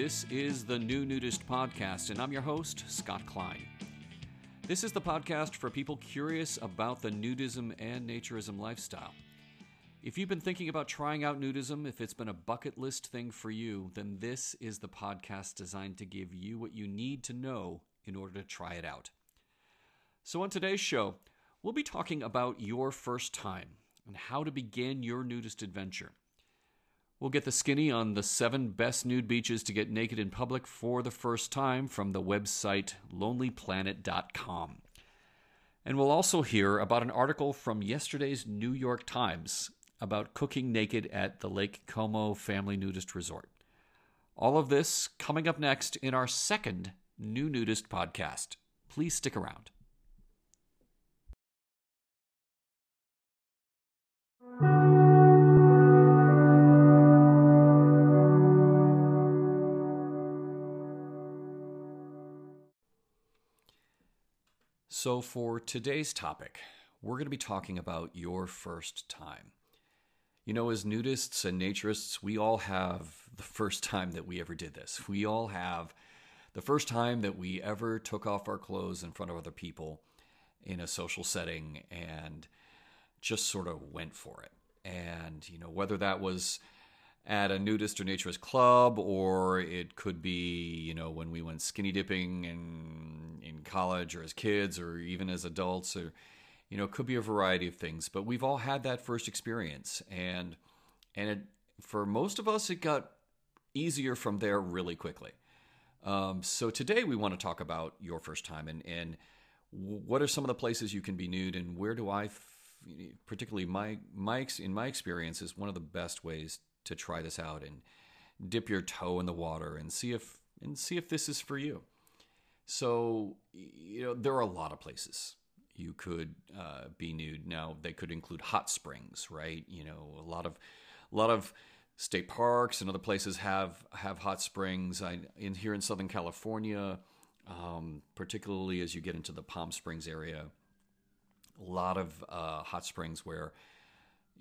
This is the New Nudist Podcast, and I'm your host, Scott Klein. This is the podcast for people curious about the nudism and naturism lifestyle. If you've been thinking about trying out nudism, if it's been a bucket list thing for you, then this is the podcast designed to give you what you need to know in order to try it out. So, on today's show, we'll be talking about your first time and how to begin your nudist adventure. We'll get the skinny on the seven best nude beaches to get naked in public for the first time from the website lonelyplanet.com. And we'll also hear about an article from yesterday's New York Times about cooking naked at the Lake Como Family Nudist Resort. All of this coming up next in our second New Nudist podcast. Please stick around. So, for today's topic, we're going to be talking about your first time. You know, as nudists and naturists, we all have the first time that we ever did this. We all have the first time that we ever took off our clothes in front of other people in a social setting and just sort of went for it. And, you know, whether that was at a nudist or naturist club, or it could be, you know, when we went skinny dipping in, in college or as kids or even as adults, or, you know, it could be a variety of things. But we've all had that first experience. And, and it, for most of us, it got easier from there really quickly. Um, so today we want to talk about your first time and, and what are some of the places you can be nude and where do I, particularly my, my, in my experience is one of the best ways to try this out and dip your toe in the water and see if and see if this is for you. So you know there are a lot of places you could uh, be nude. Now they could include hot springs, right? You know a lot of a lot of state parks and other places have have hot springs. I in here in Southern California, um, particularly as you get into the Palm Springs area, a lot of uh, hot springs where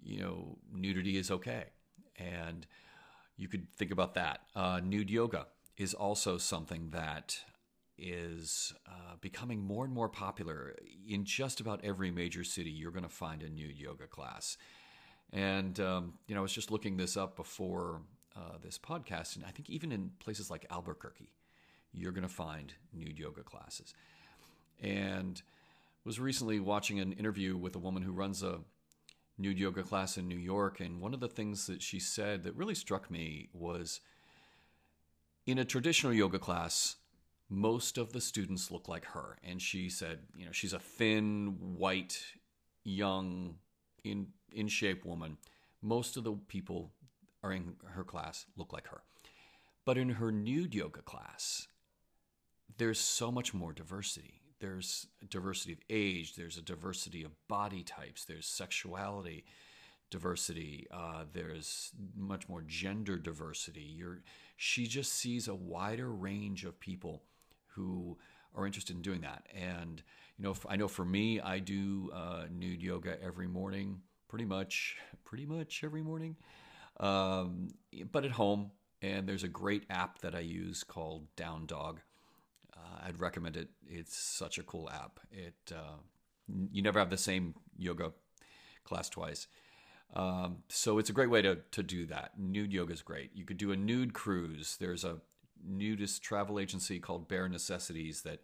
you know nudity is okay and you could think about that. Uh, nude yoga is also something that is uh, becoming more and more popular in just about every major city. You're going to find a nude yoga class, and um, you know I was just looking this up before uh, this podcast, and I think even in places like Albuquerque, you're going to find nude yoga classes. And was recently watching an interview with a woman who runs a nude yoga class in New York. And one of the things that she said that really struck me was in a traditional yoga class, most of the students look like her. And she said, you know, she's a thin, white, young, in, in shape woman. Most of the people are in her class look like her. But in her nude yoga class, there's so much more diversity there's diversity of age, there's a diversity of body types, there's sexuality diversity, uh, there's much more gender diversity. You're, she just sees a wider range of people who are interested in doing that. And you know, I know for me, I do uh, nude yoga every morning, pretty much, pretty much every morning, um, but at home. And there's a great app that I use called Down Dog uh, I'd recommend it. It's such a cool app. It uh, you never have the same yoga class twice. Um, so it's a great way to to do that. Nude yoga is great. You could do a nude cruise. There's a nudist travel agency called Bare Necessities that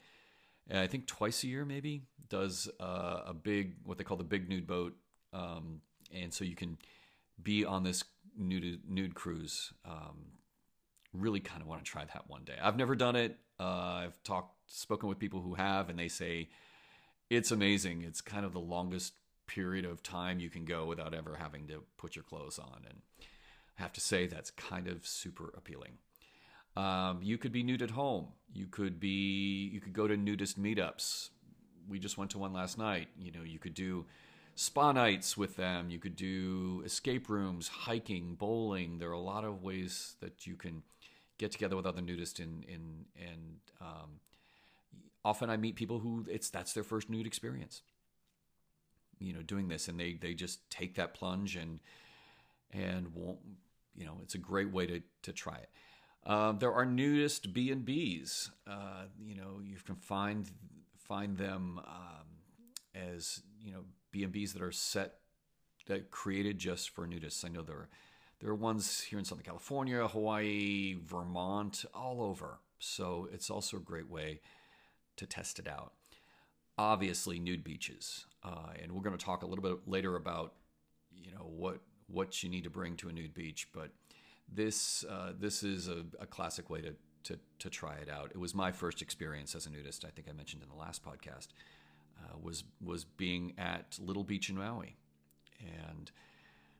uh, I think twice a year maybe does uh, a big what they call the big nude boat, um, and so you can be on this nude nude cruise. Um, really kind of want to try that one day. I've never done it. Uh, I've talked, spoken with people who have, and they say it's amazing. It's kind of the longest period of time you can go without ever having to put your clothes on. And I have to say, that's kind of super appealing. Um, you could be nude at home. You could be, you could go to nudist meetups. We just went to one last night. You know, you could do spa nights with them. You could do escape rooms, hiking, bowling. There are a lot of ways that you can get together with other nudists and and and um, often I meet people who it's that's their first nude experience. You know, doing this and they they just take that plunge and and won't you know it's a great way to to try it. Uh, there are nudist B and B's. Uh, you know, you can find find them um, as you know B and B's that are set that created just for nudists. I know there are there are ones here in Southern California, Hawaii, Vermont, all over. So it's also a great way to test it out. Obviously, nude beaches, uh, and we're going to talk a little bit later about you know what what you need to bring to a nude beach, but this uh, this is a, a classic way to, to to try it out. It was my first experience as a nudist. I think I mentioned in the last podcast uh, was was being at Little Beach in Maui, and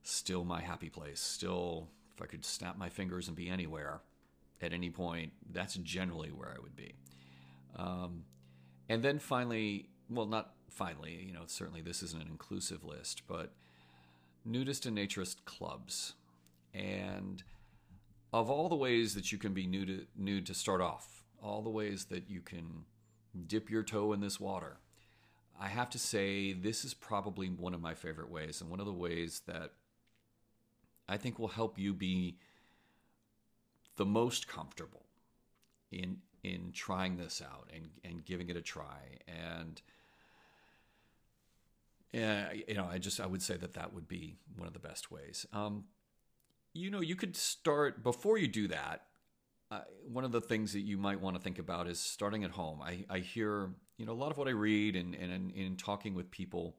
still my happy place. Still, if I could snap my fingers and be anywhere at any point, that's generally where I would be. Um, and then finally, well, not finally, you know, certainly this isn't an inclusive list, but nudist and naturist clubs. And of all the ways that you can be nude to, nude to start off, all the ways that you can dip your toe in this water, I have to say this is probably one of my favorite ways and one of the ways that I think will help you be the most comfortable in in trying this out and and giving it a try. And yeah you know I just I would say that that would be one of the best ways. Um, you know you could start before you do that uh, one of the things that you might want to think about is starting at home. I, I hear you know a lot of what I read and, and in, in talking with people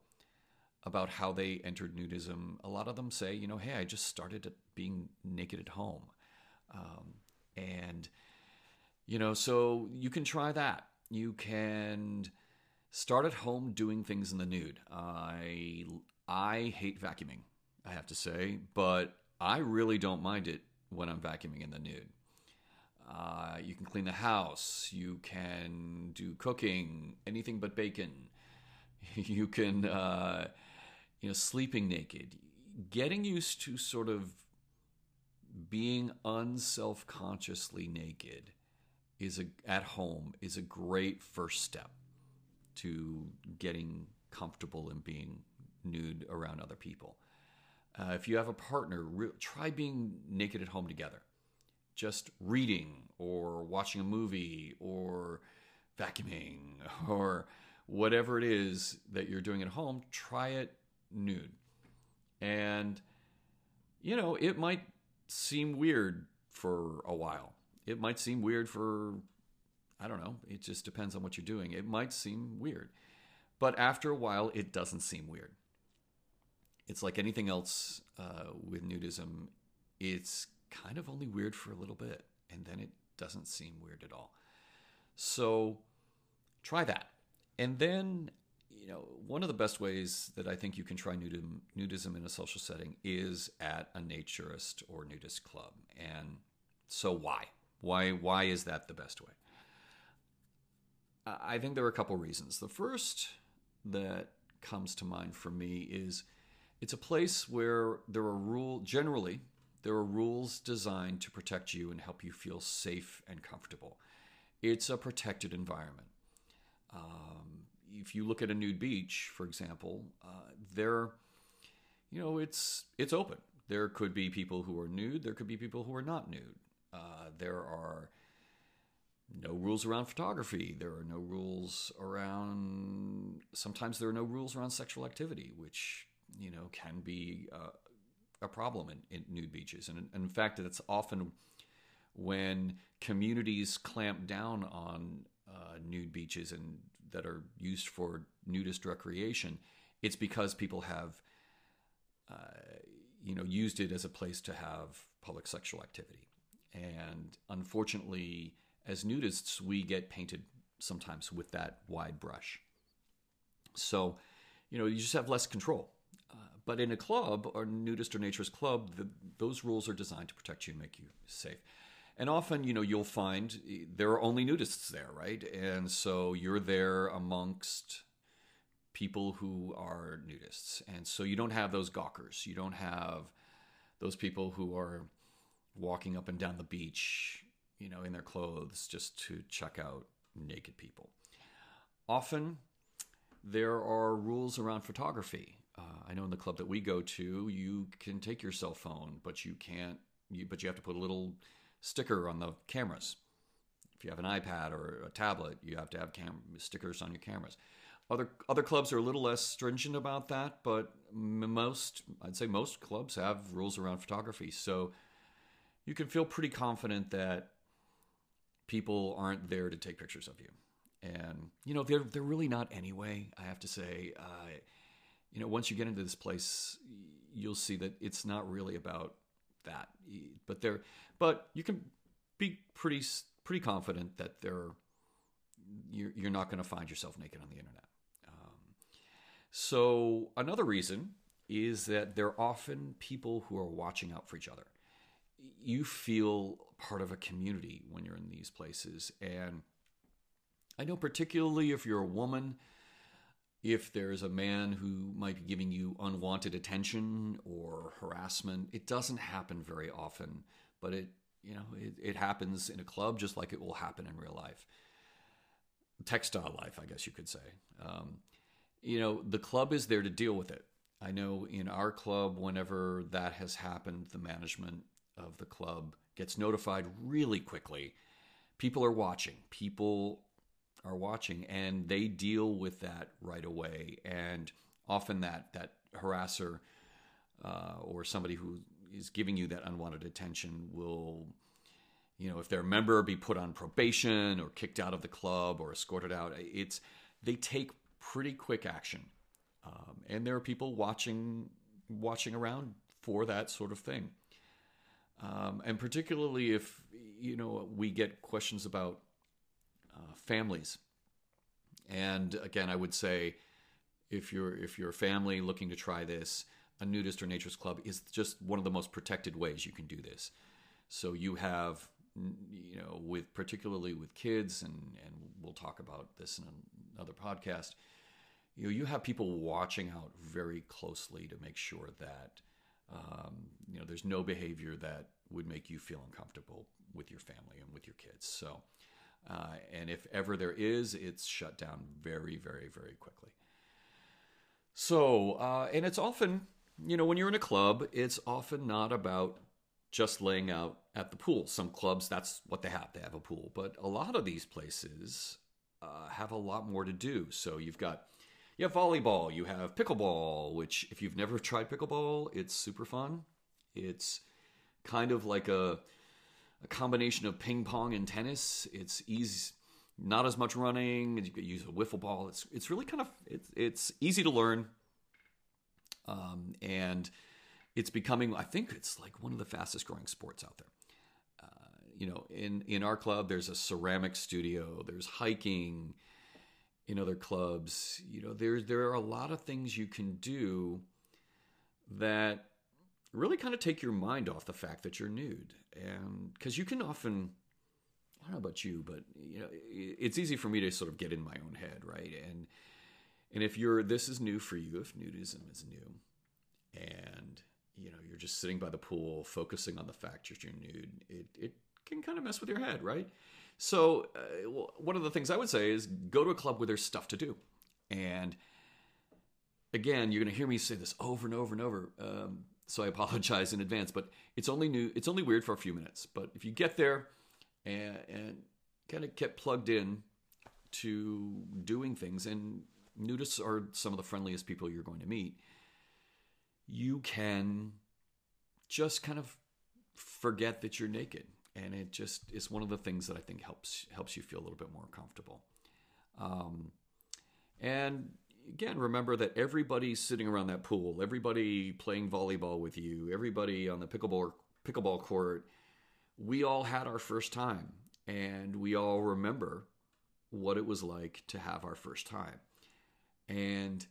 about how they entered nudism, a lot of them say, you know, hey, I just started being naked at home. Um, and, you know, so you can try that. You can start at home doing things in the nude. I, I hate vacuuming, I have to say, but I really don't mind it when I'm vacuuming in the nude. Uh, you can clean the house. You can do cooking, anything but bacon. You can uh, you know, sleeping naked, getting used to sort of being unself consciously naked is a, at home is a great first step to getting comfortable and being nude around other people. Uh, if you have a partner, re- try being naked at home together. Just reading or watching a movie or vacuuming or whatever it is that you're doing at home, try it nude. And, you know, it might seem weird for a while. It might seem weird for, I don't know, it just depends on what you're doing. It might seem weird. But after a while, it doesn't seem weird. It's like anything else uh, with nudism, it's kind of only weird for a little bit, and then it doesn't seem weird at all. So try that. And then you know, one of the best ways that I think you can try nudism, nudism in a social setting is at a naturist or nudist club. And so why? Why why is that the best way? I think there are a couple reasons. The first that comes to mind for me is it's a place where there are rule generally there are rules designed to protect you and help you feel safe and comfortable. It's a protected environment. Um, if you look at a nude beach, for example, uh, there, you know, it's it's open. There could be people who are nude. There could be people who are not nude. Uh, there are no rules around photography. There are no rules around. Sometimes there are no rules around sexual activity, which you know can be uh, a problem in, in, nude beaches. And, and in fact, it's often when communities clamp down on uh, nude beaches and that are used for nudist recreation, it's because people have, uh, you know, used it as a place to have public sexual activity. And unfortunately, as nudists, we get painted sometimes with that wide brush. So, you know, you just have less control. Uh, but in a club, or nudist or naturist club, the, those rules are designed to protect you and make you safe. And often, you know, you'll find there are only nudists there, right? And so you're there amongst people who are nudists. And so you don't have those gawkers. You don't have those people who are walking up and down the beach, you know, in their clothes just to check out naked people. Often, there are rules around photography. Uh, I know in the club that we go to, you can take your cell phone, but you can't. You, but you have to put a little sticker on the cameras. If you have an iPad or a tablet, you have to have cam- stickers on your cameras. Other other clubs are a little less stringent about that, but most I'd say most clubs have rules around photography. So you can feel pretty confident that people aren't there to take pictures of you. And you know they're they're really not anyway. I have to say, uh, you know, once you get into this place, you'll see that it's not really about that. But there, but you can be pretty pretty confident that they're you're, you're not going to find yourself naked on the internet. Um, so another reason is that there are often people who are watching out for each other. You feel part of a community when you're in these places, and I know particularly if you're a woman if there's a man who might be giving you unwanted attention or harassment. It doesn't happen very often, but it you know it, it happens in a club just like it will happen in real life, textile life, I guess you could say. Um, you know, the club is there to deal with it. I know in our club, whenever that has happened, the management of the club gets notified really quickly. People are watching. People are watching and they deal with that right away. And often that that harasser uh, or somebody who is giving you that unwanted attention will you know if they're a member be put on probation or kicked out of the club or escorted out. It's they take pretty quick action. Um, and there are people watching watching around for that sort of thing. Um, and particularly if you know we get questions about uh, families. And again, I would say if you're if you're a family looking to try this, a nudist or naturist club is just one of the most protected ways you can do this. So you have you know with particularly with kids and and we'll talk about this in another podcast you know you have people watching out very closely to make sure that um, you know there's no behavior that would make you feel uncomfortable with your family and with your kids so uh, and if ever there is, it's shut down very, very, very quickly. So, uh, and it's often, you know, when you're in a club, it's often not about just laying out at the pool. Some clubs, that's what they have. They have a pool. But a lot of these places uh, have a lot more to do. So you've got, you have volleyball, you have pickleball, which if you've never tried pickleball, it's super fun. It's kind of like a, a combination of ping pong and tennis. It's easy, not as much running. You could use a wiffle ball. It's it's really kind of it's it's easy to learn, um, and it's becoming. I think it's like one of the fastest growing sports out there. Uh, you know, in in our club, there's a ceramic studio. There's hiking. In other clubs, you know, there there are a lot of things you can do that really kind of take your mind off the fact that you're nude. And because you can often i don't know about you but you know it's easy for me to sort of get in my own head right? And and if you're this is new for you if nudism is new and you know you're just sitting by the pool focusing on the fact that you're nude it, it can kind of mess with your head right? So uh, one of the things i would say is go to a club where there's stuff to do. And again you're going to hear me say this over and over and over um, so I apologize in advance. But it's only new. It's only weird for a few minutes. But if you get there and, and kind of get plugged in to doing things, and nudists are some of the friendliest people you're going to meet, you can just kind of forget that you're naked, and it just is one of the things that I think helps helps you feel a little bit more comfortable. Um, and again, remember that everybody sitting around that pool, everybody playing volleyball with you, everybody on the pickleball pickleball court, we all had our first time, and we all remember what it was like to have our first time. And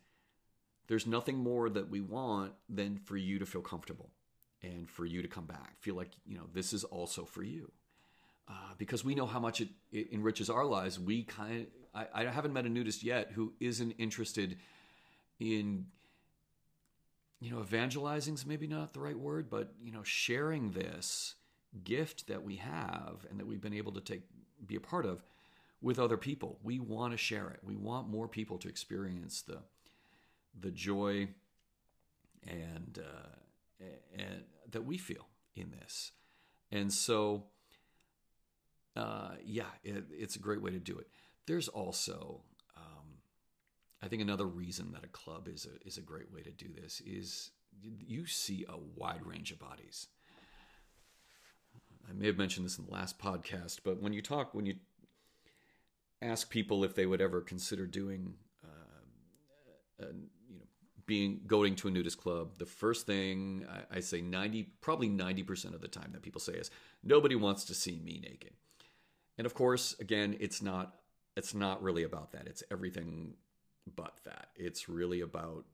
there's nothing more that we want than for you to feel comfortable and for you to come back, feel like you know this is also for you. Uh, because we know how much it, it enriches our lives. We kind I, I haven't met a nudist yet who isn't interested in you know evangelizing is maybe not the right word but you know sharing this gift that we have and that we've been able to take be a part of with other people. We want to share it. We want more people to experience the the joy and uh, and that we feel in this. And so uh, yeah, it, it's a great way to do it. There's also, um, I think, another reason that a club is a is a great way to do this is you see a wide range of bodies. I may have mentioned this in the last podcast, but when you talk, when you ask people if they would ever consider doing, uh, a, you know, being going to a nudist club, the first thing I, I say ninety, probably ninety percent of the time that people say is nobody wants to see me naked. And of course, again, it's not it's not really about that. It's everything but that. It's really about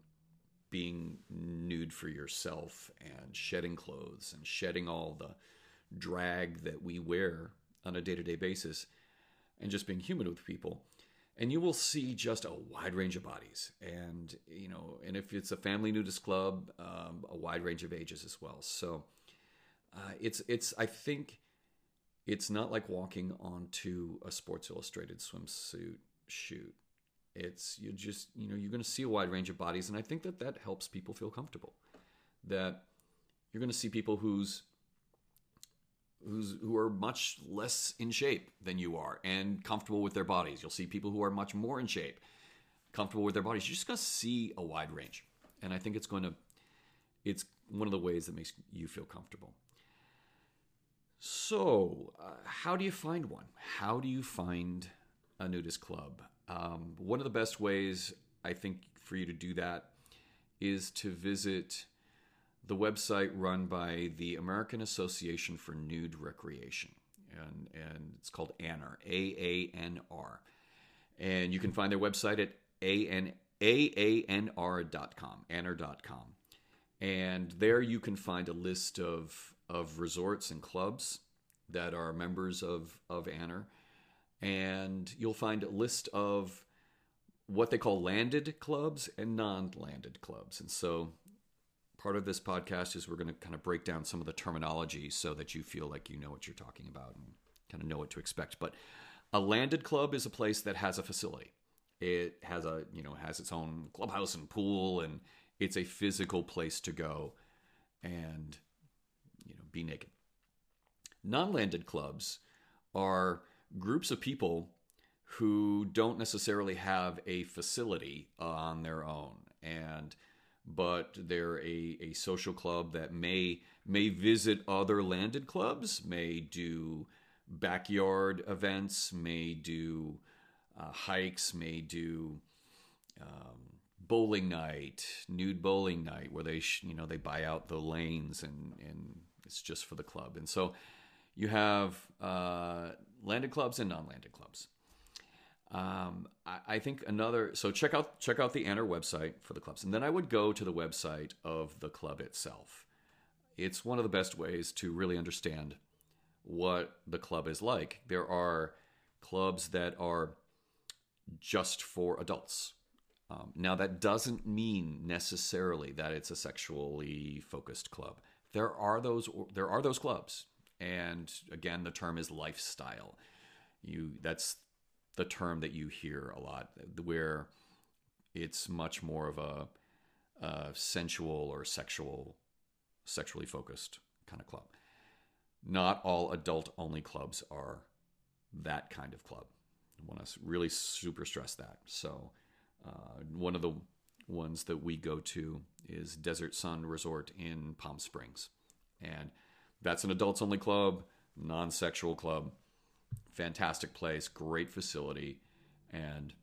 being nude for yourself and shedding clothes and shedding all the drag that we wear on a day-to-day basis and just being human with people and you will see just a wide range of bodies and you know and if it's a family nudist club um, a wide range of ages as well so uh, it's it's i think it's not like walking onto a Sports Illustrated swimsuit shoot. It's you just you know you're going to see a wide range of bodies, and I think that that helps people feel comfortable. That you're going to see people who's who's who are much less in shape than you are and comfortable with their bodies. You'll see people who are much more in shape, comfortable with their bodies. You're just going to see a wide range, and I think it's going to it's one of the ways that makes you feel comfortable. So, uh, how do you find one? How do you find a nudist club? Um, one of the best ways, I think, for you to do that is to visit the website run by the American Association for Nude Recreation. And, and it's called ANR, A A N R. And you can find their website at A-N- AANR.com, AANR.com. And there you can find a list of of resorts and clubs that are members of of AANR, and you'll find a list of what they call landed clubs and non-landed clubs. And so, part of this podcast is we're going to kind of break down some of the terminology so that you feel like you know what you're talking about and kind of know what to expect. But a landed club is a place that has a facility. It has a you know has its own clubhouse and pool, and it's a physical place to go and be naked. Non landed clubs are groups of people who don't necessarily have a facility on their own and but they're a, a social club that may may visit other landed clubs may do backyard events may do uh, hikes may do um, bowling night nude bowling night where they you know they buy out the lanes and and it's just for the club. And so you have uh, landed clubs and non-landed clubs. Um, I, I, think another so check out check out the AANR website for the clubs, and then I would go to the website of the club itself. It's one of the best ways to really understand what the club is like. There are clubs that are just for adults. Um, now, that doesn't mean necessarily that it's a sexually focused club there are those there are those clubs, and again, the term is lifestyle. You that's the term that you hear a lot, where it's much more of a, a sensual or sexual, sexually focused kind of club. Not all adult only clubs are that kind of club. I want to really super stress that. So, uh, one of the ones that we go to is Desert Sun Resort in Palm Springs. And that's an adults only club, non sexual club. Fantastic place, great facility, and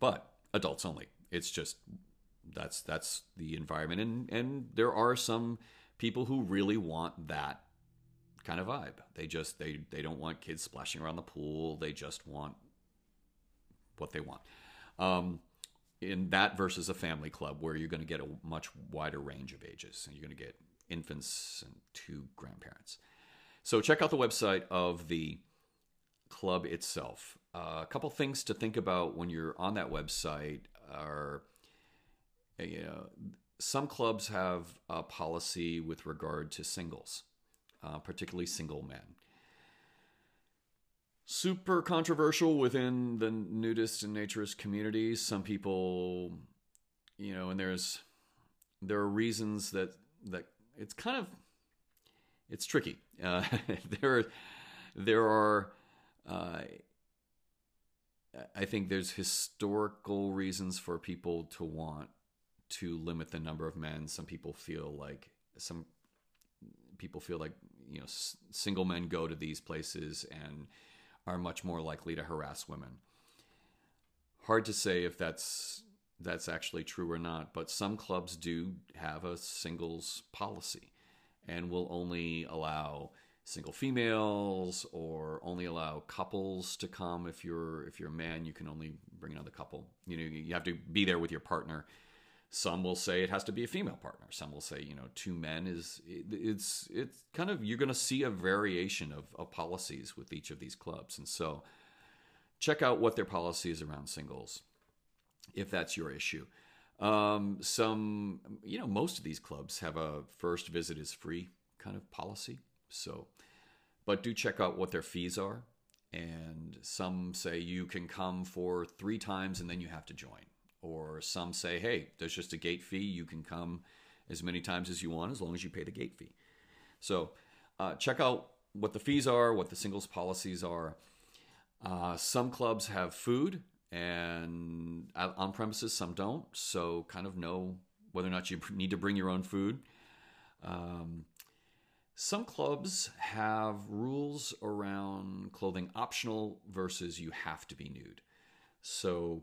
but adults only. It's just that's that's the environment and and there are some people who really want that kind of vibe. They just they they don't want kids splashing around the pool. They just want what they want. Um, in that versus a family club where you're going to get a much wider range of ages and you're going to get infants and two grandparents. So check out the website of the club itself. Uh, a couple things to think about when you're on that website are you know, some clubs have a policy with regard to singles, uh, particularly single men super controversial within the nudist and naturist community. Some people, you know, and there's there are reasons that that it's kind of it's tricky. Uh, there there are. Uh, I think there's historical reasons for people to want to limit the number of men. Some people feel like some people feel like you know single men go to these places and are much more likely to harass women. Hard to say if that's that's actually true or not, but some clubs do have a singles policy and will only allow single females or only allow couples to come. If you're if you're a man you can only bring another couple. You know you have to be there with your partner some will say it has to be a female partner some will say you know two men is it's it's kind of you're going to see a variation of, of policies with each of these clubs and so check out what their policy is around singles if that's your issue um, some you know most of these clubs have a first visit is free kind of policy so, but do check out what their fees are. And some say you can come for three times and then you have to join. Or some say, hey, there's just a gate fee. You can come as many times as you want as long as you pay the gate fee. So, uh, check out what the fees are, what the singles policies are. Uh, some clubs have food and on premises, some don't. So, kind of know whether or not you need to bring your own food. Um, some clubs have rules around clothing optional versus you have to be nude. So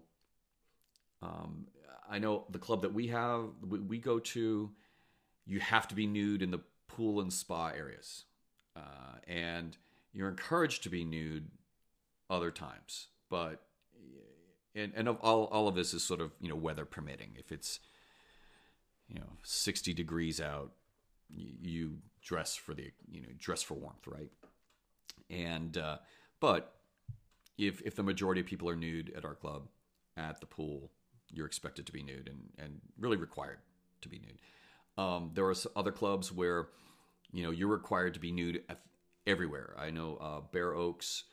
um, I know the club that we have, we go to, you have to be nude in the pool and spa areas. Uh, and you're encouraged to be nude other times. But, and, and all, all of this is sort of, you know, weather permitting. If it's, you know, 60 degrees out, you dress for the you know dress for warmth, right? And uh, but if if the majority of people are nude at our club at the pool, you're expected to be nude and and really required to be nude. Um, there are other clubs where you know you're required to be nude everywhere. I know uh, Bare Oaks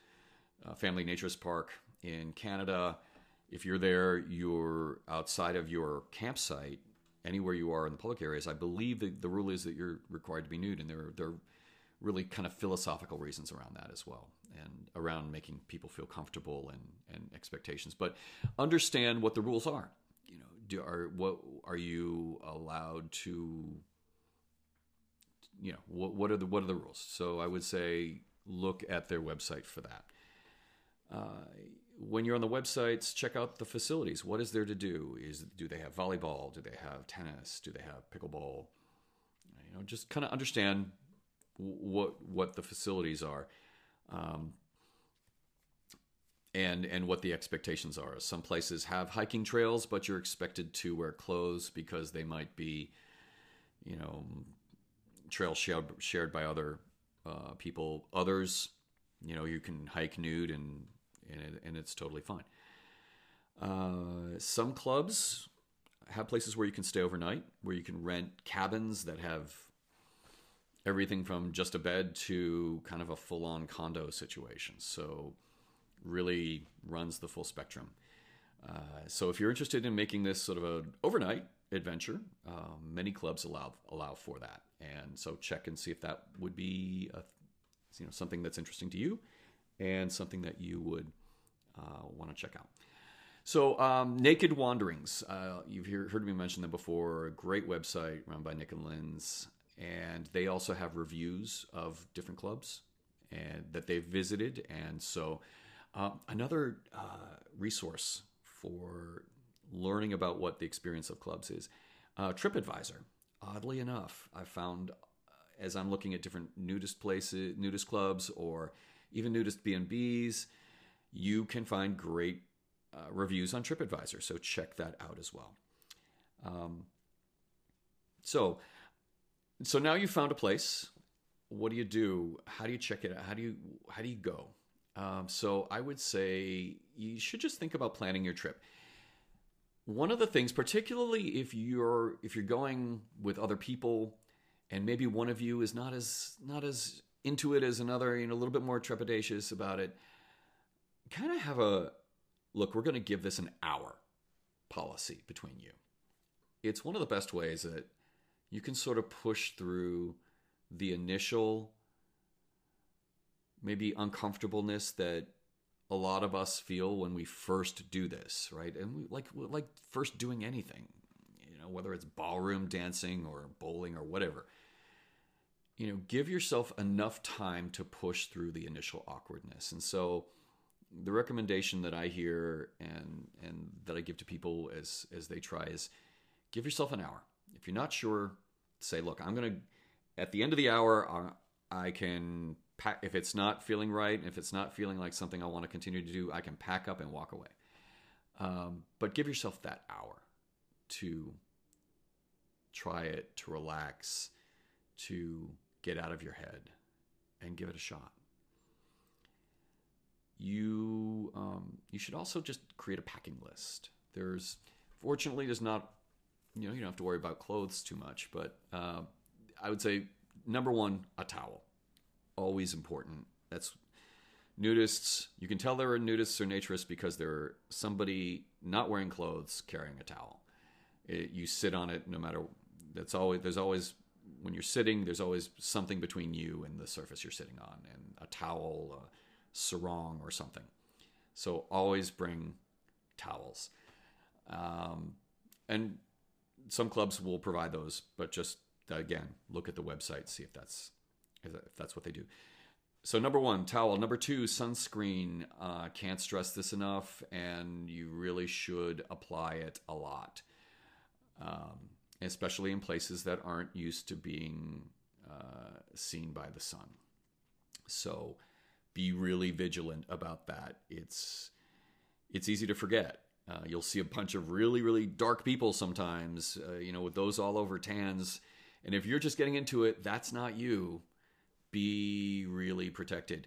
uh, Family Naturist Park in Canada. If you're there, you're outside of your campsite anywhere you are in the public areas, I believe the rule is that you're required to be nude, and there there really kind of philosophical reasons around that as well, and around making people feel comfortable and and expectations. But understand what the rules are. You know, do are what are you allowed to? You know, what what are the what are the rules? So I would say look at their website for that. Uh, when you're on the websites, check out the facilities. What is there to do? Is do they have volleyball? Do they have tennis? Do they have pickleball? You know, just kind of understand what what the facilities are, um, and and what the expectations are. Some places have hiking trails, but you're expected to wear clothes because they might be, you know, trails shared shared by other uh, people. Others, you know, you can hike nude and and, it, and it's totally fine. Uh, some clubs have places where you can stay overnight, where you can rent cabins that have everything from just a bed to kind of a full on condo situation. So, really runs the full spectrum. Uh, so, if you're interested in making this sort of an overnight adventure, um, many clubs allow allow for that. And so, check and see if that would be a, you know something that's interesting to you and something that you would uh, want to check out. So, um, Naked Wanderings, uh, you've hear, heard me mention them before. A great website run by Nick and Lins, and they also have reviews of different clubs and that they've visited. And so, uh, another uh, resource for learning about what the experience of clubs is, uh, TripAdvisor. Oddly enough, I found uh, as I'm looking at different nudist places, nudist clubs, or even nudist B&Bs, you can find great uh, reviews on TripAdvisor. So check that out as well. Um, so, so now you found a place. What do you do? How do you check it out? How do you how do you go? Um, so I would say you should just think about planning your trip. One of the things, particularly if you're if you're going with other people, and maybe one of you is not as not as into it as another, you know, a little bit more trepidatious about it kind of have a look, we're going to give this an hour policy between you. It's one of the best ways that you can sort of push through the initial maybe uncomfortableness that a lot of us feel when we first do this, right? And we like like first doing anything, you know, whether it's ballroom dancing or bowling or whatever. You know, give yourself enough time to push through the initial awkwardness. And so the recommendation that I hear and and that I give to people as as they try is give yourself an hour. If you're not sure, say, look, I'm going to at the end of the hour I can pack if it's not feeling right, if it's not feeling like something I want to continue to do, I can pack up and walk away. Um, but give yourself that hour to try it, to relax, to get out of your head, and give it a shot. You um, you should also just create a packing list. There's fortunately there's not you know you don't have to worry about clothes too much, but uh, I would say number one a towel always important. That's nudists. You can tell they're nudists or naturists because they're somebody not wearing clothes carrying a towel. It, you sit on it no matter. That's always there's always when you're sitting. There's always something between you and the surface you're sitting on, and a towel, a sarong, or something. So always bring towels. Um, and some clubs will provide those, but just again, look at the website, see if that's if that's what they do. So number one, towel. Number two, sunscreen. Uh, can't stress this enough, and you really should apply it a lot, um, especially in places that aren't used to being uh, seen by the sun. So be really vigilant about that. It's it's easy to forget. Uh, you'll see a bunch of really really dark people sometimes, uh, you know, with those all over tans. And if you're just getting into it, that's not you be really protected.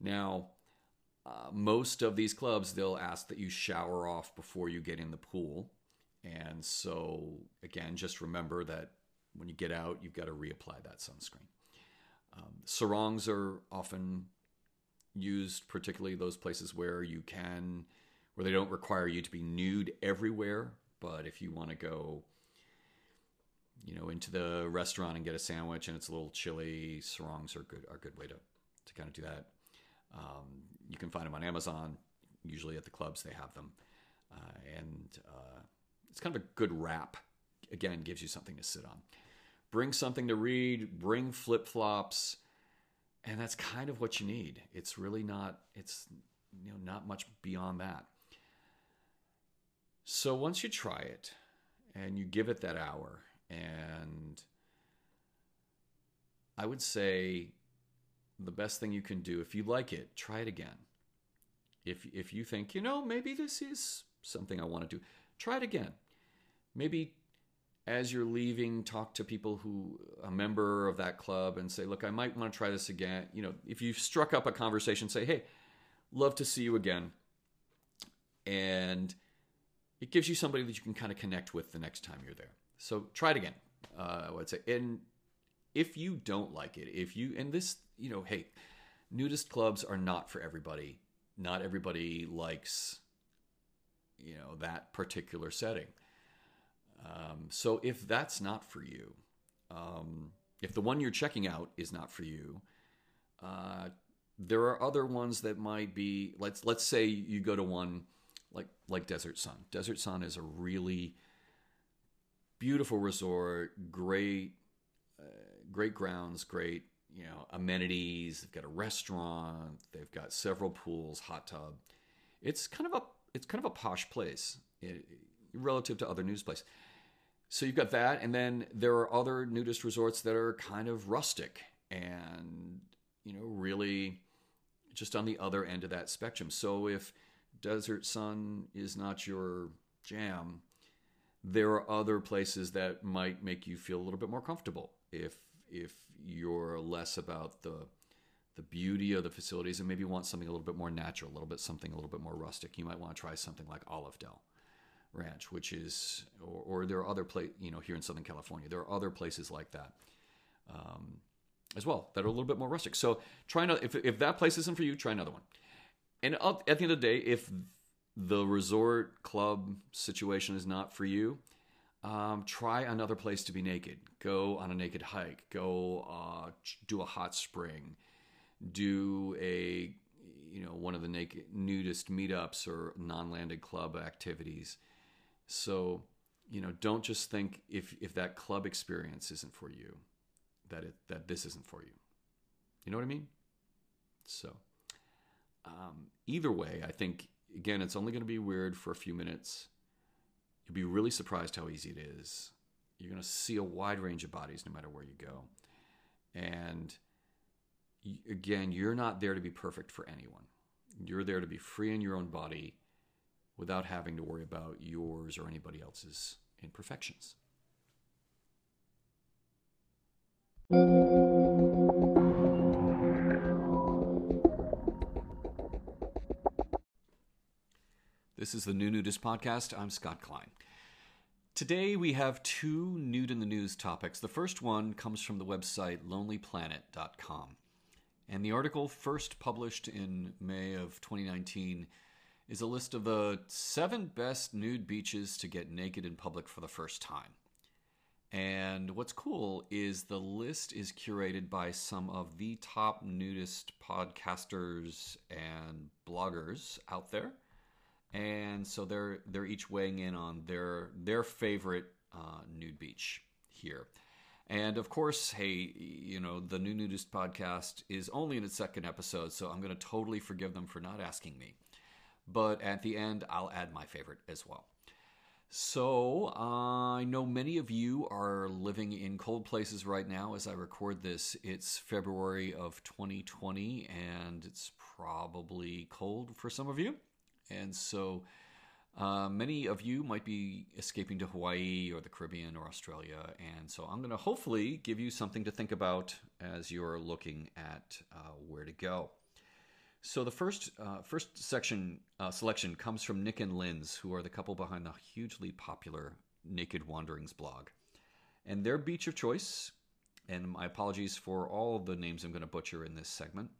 Now, uh, most of these clubs, they'll ask that you shower off before you get in the pool. And so, again, just remember that when you get out, you've got to reapply that sunscreen. Um, sarongs are often used, particularly those places where you can, where they don't require you to be nude everywhere. But if you want to go you know, into the restaurant and get a sandwich and it's a little chilly, sarongs are good are a good way to to kind of do that. Um, you can find them on Amazon. Usually at the clubs they have them, uh, and uh, it's kind of a good wrap. Again, gives you something to sit on. Bring something to read. Bring flip flops, and that's kind of what you need. It's really not. It's you know not much beyond that. So once you try it, and you give it that hour, and I would say the best thing you can do, if you like it, try it again. If, if you think, you know, maybe this is something I want to do, try it again. Maybe as you're leaving, talk to people who, are a member of that club, and say, look, I might want to try this again. You know, if you've struck up a conversation, say, hey, love to see you again. And it gives you somebody that you can kind of connect with the next time you're there. So try it again. Uh, I would say, and if you don't like it, if you and this, you know, hey, nudist clubs are not for everybody. Not everybody likes, you know, that particular setting. Um, so if that's not for you, um, if the one you're checking out is not for you, uh, there are other ones that might be. Let's let's say you go to one like like Desert Sun. Desert Sun is a really beautiful resort, great, uh, great grounds, great you know amenities. They've got a restaurant. They've got several pools, hot tub. It's kind of a it's kind of a posh place it, relative to other nudist places. So you've got that, and then there are other nudist resorts that are kind of rustic and you know really just on the other end of that spectrum. So if Desert Sun is not your jam, there are other places that might make you feel a little bit more comfortable if if you're less about the the beauty of the facilities and maybe want something a little bit more natural, a little bit something a little bit more rustic. You might want to try something like Olive Dell Ranch, which is, or, or there are other places, you know, here in Southern California, there are other places like that um, as well that are a little bit more rustic. So try not, if, if that place isn't for you, try another one. And at the end of the day, if the resort club situation is not for you, um, try another place to be naked. Go on a naked hike. Go uh, do a hot spring. do a you know one of the naked nudist meetups or non-landed club activities. So you know, don't just think if if that club experience isn't for you, that it that this isn't for you. You know what I mean? So um, either way, I think again, it's only going to be weird for a few minutes. You'll be really surprised how easy it is. You're going to see a wide range of bodies no matter where you go, and again, you're not there to be perfect for anyone. You're there to be free in your own body without having to worry about yours or anybody else's imperfections. This is the New Nudist Podcast. I'm Scott Klein. Today we have two nude in the news topics. The first one comes from the website lonelyplanet.com. And the article, first published in May of 2019, is a list of the seven best nude beaches to get naked in public for the first time. And what's cool is the list is curated by some of the top nudist podcasters and bloggers out there. And so they're they're each weighing in on their their favorite uh, nude beach here. And of course, hey, you know, the New Nudist podcast is only in its second episode, so I'm going to totally forgive them for not asking me but at the end, I'll add my favorite as well. So, uh, I know many of you are living in cold places right now as I record this. It's February of 2020, and it's probably cold for some of you. And so, uh, many of you might be escaping to Hawaii or the Caribbean or Australia. And so, I'm going to hopefully give you something to think about as you're looking at uh, where to go. So the first uh, first section uh, selection comes from Nick and Lins, who are the couple behind the hugely popular Naked Wanderings blog, and their beach of choice. And my apologies for all the names I'm going to butcher in this segment.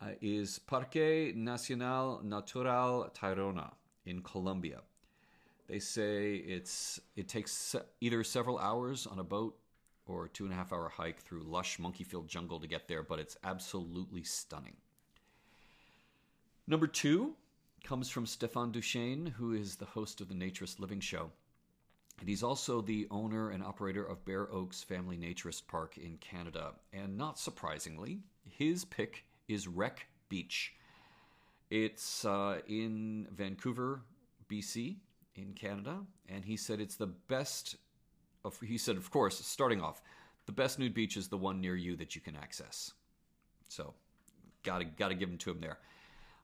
Uh, is Parque Nacional Natural Tayrona in Colombia. They say it's it takes either several hours on a boat or a two and a half hour hike through lush monkey-filled jungle to get there, but it's absolutely stunning. Number two comes from Stefan Deschênes, who is the host of the Naturist Living Show. And he's also the owner and operator of Bare Oaks Family Naturist Park in Canada. And not surprisingly, his pick is Wreck Beach. It's uh, in Vancouver, BC, in Canada. And he said it's the best, of, he said, of course, starting off, the best nude beach is the one near you that you can access. So, gotta, gotta give him to him there.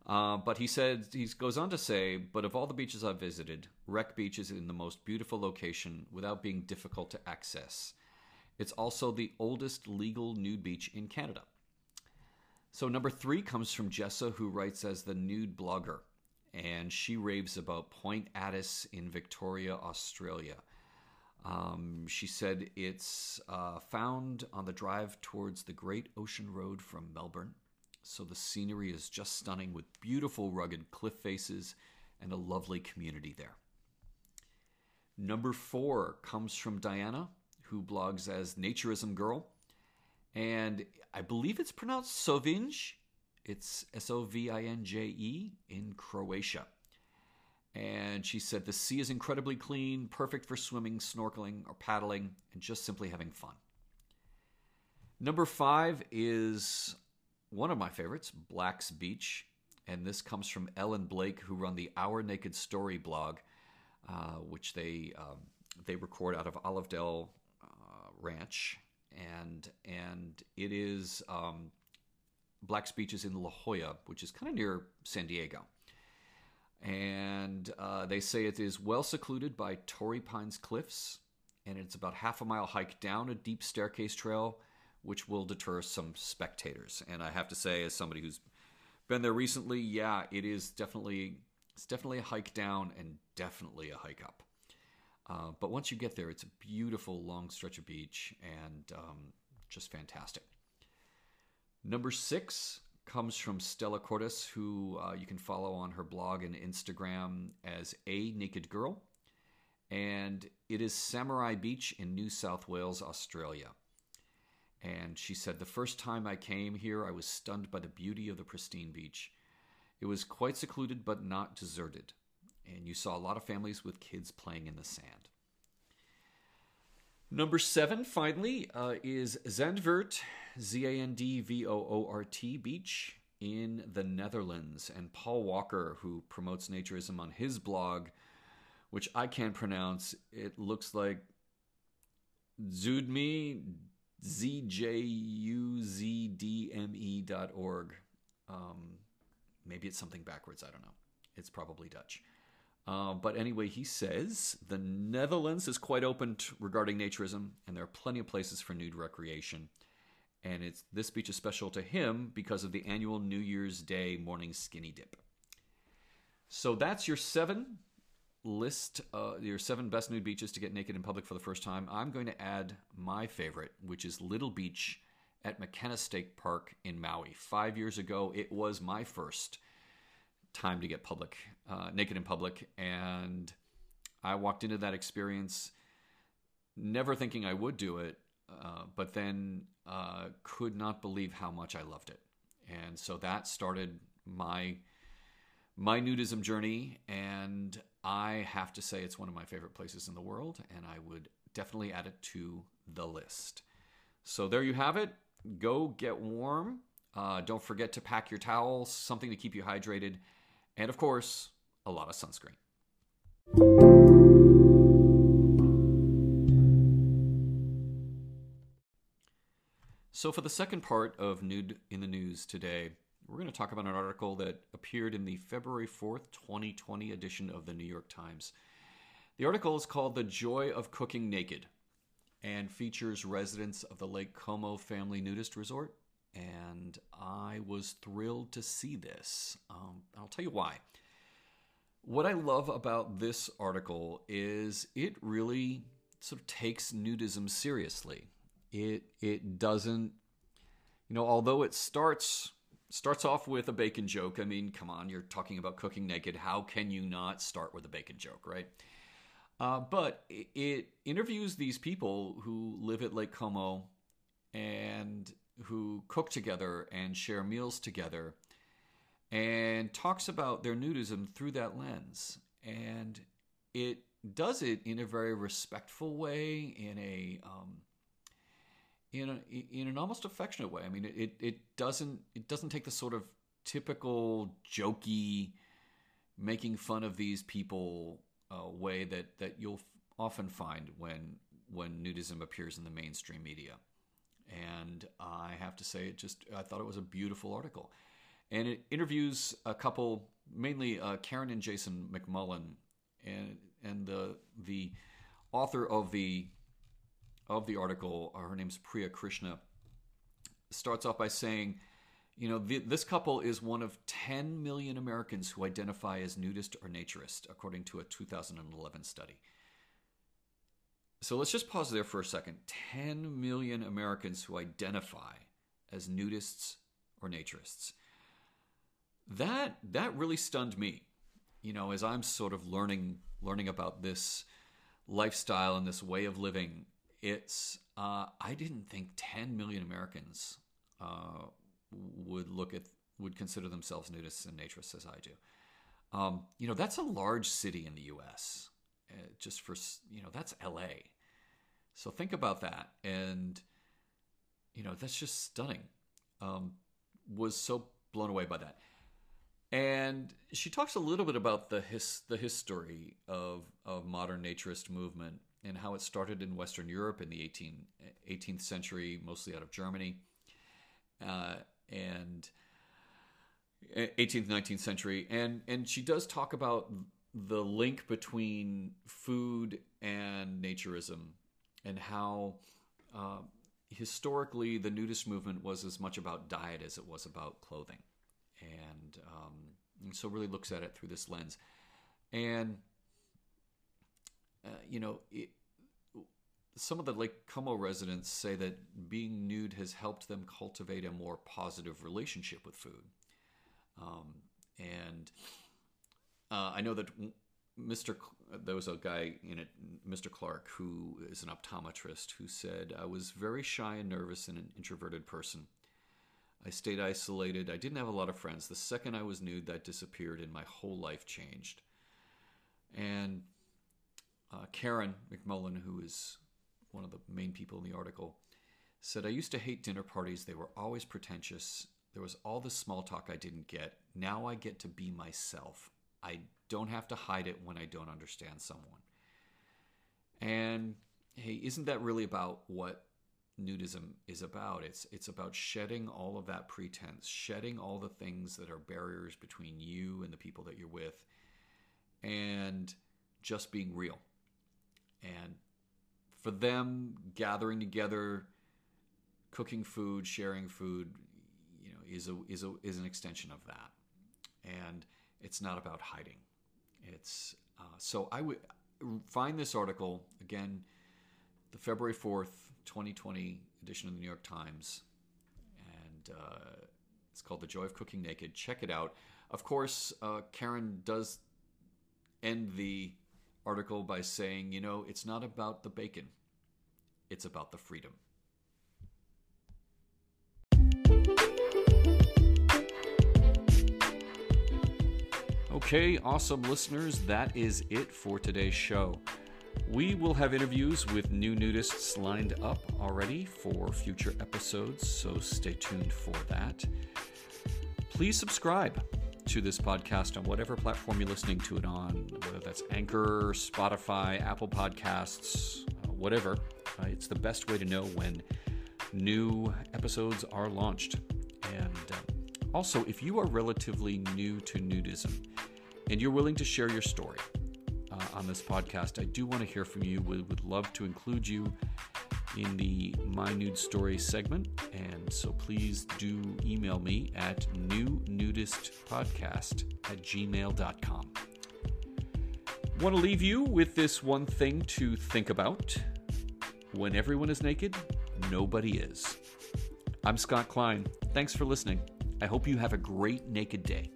Uh, but he said he goes on to say, but of all the beaches I've visited, Wreck Beach is in the most beautiful location without being difficult to access. It's also the oldest legal nude beach in Canada. So number three comes from Jessa, who writes as the nude blogger, and she raves about Point Addis in Victoria, Australia. Um, she said it's uh, found on the drive towards the Great Ocean Road from Melbourne. So the scenery is just stunning with beautiful rugged cliff faces and a lovely community there. Number four comes from Diana, who blogs as Naturism Girl. And I believe it's pronounced Sovinj. It's S O V I N J E in Croatia. And she said the sea is incredibly clean, perfect for swimming, snorkeling, or paddling, and just simply having fun. Number five is one of my favorites, Black's Beach. And this comes from Ellen Blake, who run the Our Naked Story blog, uh, which they um, they record out of Olive Dell uh, Ranch, and and it is um, Black's Beach is in La Jolla, which is kind of near San Diego. And uh, they say it is well secluded by Torrey Pines Cliffs, and it's about half a mile hike down a deep staircase trail which will deter some spectators. And I have to say, as somebody who's been there recently, yeah, it is definitely it's definitely a hike down and definitely a hike up. Uh, but once you get there, it's a beautiful long stretch of beach and um, just fantastic. Number six comes from Stella Cordes, who uh, you can follow on her blog and Instagram as A Naked Girl. And it is Samurai Beach in New South Wales, Australia And she said, The first time I came here, I was stunned by the beauty of the pristine beach. It was quite secluded, but not deserted. And you saw a lot of families with kids playing in the sand. Number seven, finally, uh, is Zandvoort, Z A N D V O O R T Beach in the Netherlands. And Paul Walker, who promotes naturism on his blog, which I can't pronounce, it looks like Zudme, Z J U Z D M E dot org. Um, maybe it's something backwards. I don't know. It's probably Dutch. Uh, but anyway, he says the Netherlands is quite open to, regarding naturism, and there are plenty of places for nude recreation. And it's this beach is special to him because of the annual New Year's Day morning skinny dip. So that's your seven list, uh, your seven best nude beaches to get naked in public for the first time. I'm going to add my favorite, which is Little Beach at Makena State Park in Maui. Five years ago, it was my first time to get public, uh, naked in public, and I walked into that experience never thinking I would do it, uh, but then uh, could not believe how much I loved it, and so that started my my nudism journey, and I have to say it's one of my favorite places in the world, and I would definitely add it to the list. So there you have it. Go get warm. Uh, don't forget to pack your towels, something to keep you hydrated, and of course, a lot of sunscreen. So, for the second part of Nude in the News today, we're going to talk about an article that appeared in the February 4th, 2020 edition of the New York Times. The article is called The Joy of Cooking Naked and features residents of the Lake Como Family Nudist Resort and I was thrilled to see this. Um, I'll tell you why. What I love about this article is it really sort of takes nudism seriously. It it doesn't, you know, although it starts starts off with a bacon joke. I mean, come on, you're talking about cooking naked. How can you not start with a bacon joke, right? Uh, but it, it interviews these people who live at Lake Como and who cook together and share meals together and talks about their nudism through that lens. And it does it in a very respectful way, in a um, in a, in an almost affectionate way. I mean, it it doesn't it doesn't take the sort of typical jokey, making fun of these people uh, way that that you'll often find when when nudism appears in the mainstream media. And I have to say, it just I thought it was a beautiful article, and it interviews a couple, mainly uh, Karen and Jason McMullen, and and the the author of the of the article, uh, her name's Priya Krishna, starts off by saying, you know, the, this couple is one of 10 million Americans who identify as nudist or naturist, according to a 2011 study. So let's just pause there for a second. 10 million Americans who identify as nudists or naturists. That that really stunned me. You know, as I'm sort of learning learning about this lifestyle and this way of living, it's uh, I didn't think 10 million Americans uh, would look at would consider themselves nudists and naturists as I do. Um, you know, that's a large city in the U.S. Uh, just for you know, that's L.A. So think about that, and you know that's just stunning. Um, was so blown away by that, and she talks a little bit about the his the history of of modern naturist movement and how it started in Western Europe in the 18, 18th century, mostly out of Germany, uh, and 18th 19th century, and and she does talk about the link between food and naturism and how uh, historically the nudist movement was as much about diet as it was about clothing. And, um, and so really looks at it through this lens. And, uh, you know, it, some of the Lake Como residents say that being nude has helped them cultivate a more positive relationship with food. Um, and uh, I know that Mr. there was a guy in it, Mr. Clark, who is an optometrist, who said, I was very shy and nervous and an introverted person. I stayed isolated. I didn't have a lot of friends. The second I was nude, that disappeared and my whole life changed. And uh, Karen McMullen, who is one of the main people in the article, said, I used to hate dinner parties. They were always pretentious. There was all this small talk I didn't get. Now I get to be myself. I don't have to hide it when I don't understand someone. And hey, isn't that really about what nudism is about? It's it's about shedding all of that pretense, shedding all the things that are barriers between you and the people that you're with, and just being real. And for them, gathering together, cooking food, sharing food, you know, is a is a is an extension of that. And it's not about hiding. It's uh, so I would find this article again, the February fourth, twenty twenty edition of the New York Times, and uh, it's called "The Joy of Cooking Naked." Check it out. Of course, uh, Karen does end the article by saying, you know, it's not about the bacon; it's about the freedom. Okay, awesome listeners, that is it for today's show. We will have interviews with new nudists lined up already for future episodes, so stay tuned for that. Please subscribe to this podcast on whatever platform you're listening to it on, whether that's Anchor, Spotify, Apple Podcasts, uh, whatever. Uh, it's the best way to know when new episodes are launched. And uh, also, if you are relatively new to nudism, and you're willing to share your story uh, on this podcast, I do want to hear from you. We would love to include you in the My Nude Story segment. And so please do email me at newnudistpodcast at gmail.com. Want to leave you with this one thing to think about. When everyone is naked, nobody is. I'm Scott Klein. Thanks for listening. I hope you have a great naked day.